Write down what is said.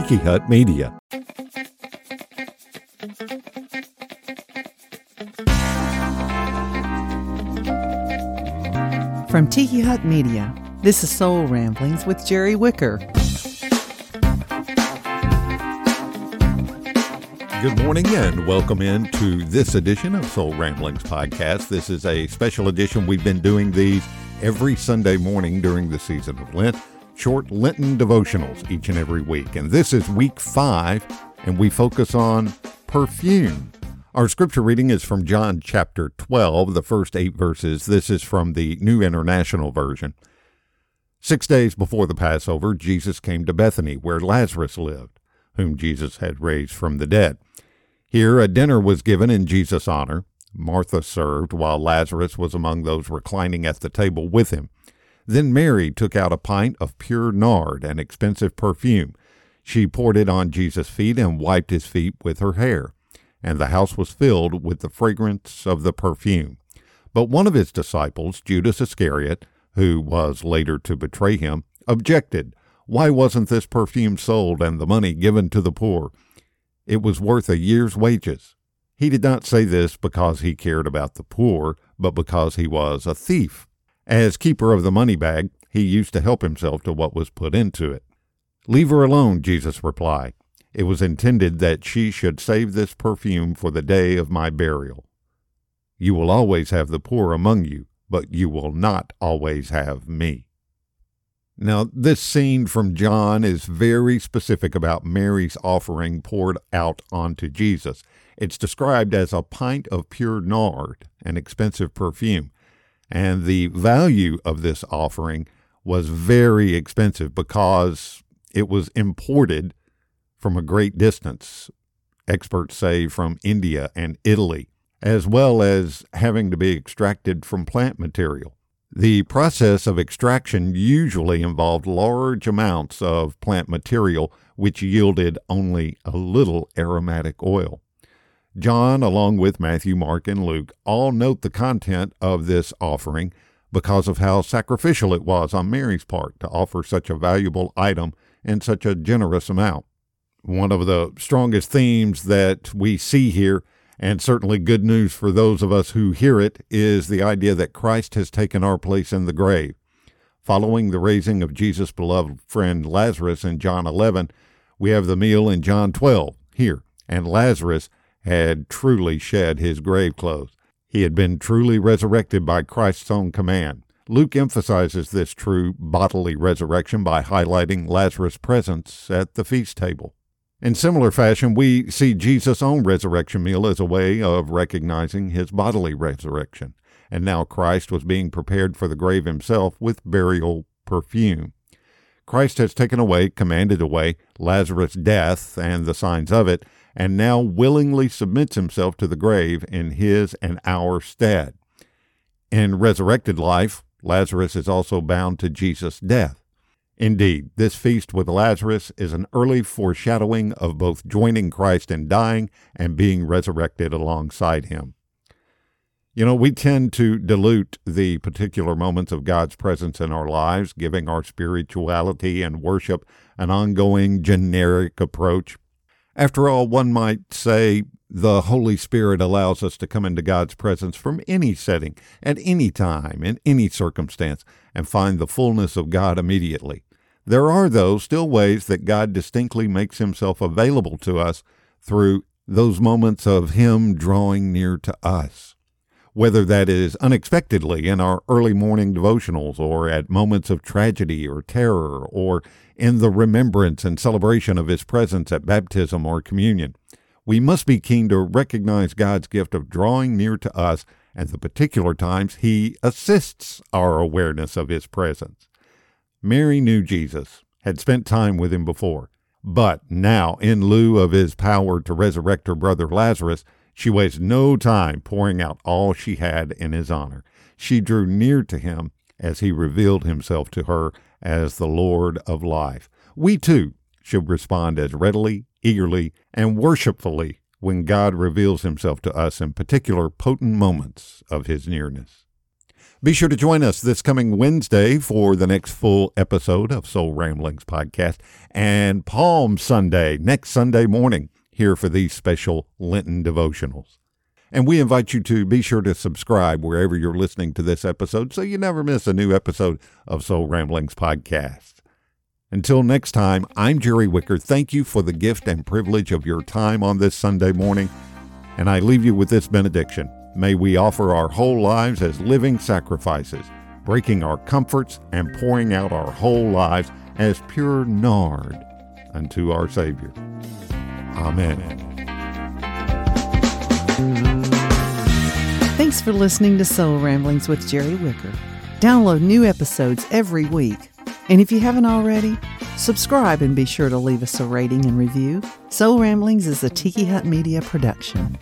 Tiki Hut Media. From Tiki Hut Media, this is Soul Ramblings with Jerry Wicker. Good morning and welcome in to this edition of Soul Ramblings Podcast. This is a special edition. We've been doing these every Sunday morning during the season of Lent, short Lenten devotionals each and every week. And this is week five, and we focus on perfume. Our scripture reading is from John chapter 12, the first eight verses. This is from the New International Version. Six days before the Passover, Jesus came to Bethany, where Lazarus lived, whom Jesus had raised from the dead. Here a dinner was given in Jesus' honor. Martha served, while Lazarus was among those reclining at the table with him. Then Mary took out a pint of pure nard, an expensive perfume. She poured it on Jesus' feet and wiped his feet with her hair. And the house was filled with the fragrance of the perfume. But one of his disciples, Judas Iscariot, who was later to betray him, objected. Why wasn't this perfume sold and the money given to the poor? It was worth a year's wages. He did not say this because he cared about the poor, but because he was a thief. As keeper of the money bag, he used to help himself to what was put into it. Leave her alone, Jesus replied. It was intended that she should save this perfume for the day of my burial. You will always have the poor among you, but you will not always have me. Now, this scene from John is very specific about Mary's offering poured out onto Jesus. It's described as a pint of pure nard, an expensive perfume. And the value of this offering was very expensive because it was imported from a great distance. Experts say from India and Italy, as well as having to be extracted from plant material. The process of extraction usually involved large amounts of plant material, which yielded only a little aromatic oil. John, along with Matthew, Mark, and Luke, all note the content of this offering because of how sacrificial it was on Mary's part to offer such a valuable item in such a generous amount. One of the strongest themes that we see here and certainly good news for those of us who hear it is the idea that Christ has taken our place in the grave. Following the raising of Jesus' beloved friend Lazarus in John 11, we have the meal in John 12 here, and Lazarus had truly shed his grave clothes. He had been truly resurrected by Christ's own command. Luke emphasizes this true bodily resurrection by highlighting Lazarus' presence at the feast table. In similar fashion, we see Jesus' own resurrection meal as a way of recognizing his bodily resurrection. And now Christ was being prepared for the grave himself with burial perfume. Christ has taken away, commanded away, Lazarus' death and the signs of it, and now willingly submits himself to the grave in his and our stead. In resurrected life, Lazarus is also bound to Jesus' death. Indeed, this feast with Lazarus is an early foreshadowing of both joining Christ in dying and being resurrected alongside him. You know, we tend to dilute the particular moments of God's presence in our lives, giving our spirituality and worship an ongoing generic approach. After all, one might say the Holy Spirit allows us to come into God's presence from any setting, at any time, in any circumstance, and find the fullness of God immediately. There are, though, still ways that God distinctly makes himself available to us through those moments of him drawing near to us. Whether that is unexpectedly in our early morning devotionals, or at moments of tragedy or terror, or in the remembrance and celebration of his presence at baptism or communion, we must be keen to recognize God's gift of drawing near to us and the particular times he assists our awareness of his presence. Mary knew Jesus, had spent time with him before. But now, in lieu of his power to resurrect her brother Lazarus, she wasted no time pouring out all she had in his honor. She drew near to him as he revealed himself to her as the Lord of life. We too should respond as readily, eagerly, and worshipfully when God reveals himself to us in particular potent moments of his nearness. Be sure to join us this coming Wednesday for the next full episode of Soul Ramblings podcast and Palm Sunday, next Sunday morning, here for these special Lenten devotionals. And we invite you to be sure to subscribe wherever you're listening to this episode so you never miss a new episode of Soul Ramblings podcast. Until next time, I'm Jerry Wicker. Thank you for the gift and privilege of your time on this Sunday morning. And I leave you with this benediction. May we offer our whole lives as living sacrifices, breaking our comforts and pouring out our whole lives as pure nard unto our Savior. Amen. Thanks for listening to Soul Ramblings with Jerry Wicker. Download new episodes every week. And if you haven't already, subscribe and be sure to leave us a rating and review. Soul Ramblings is a Tiki Hut Media production.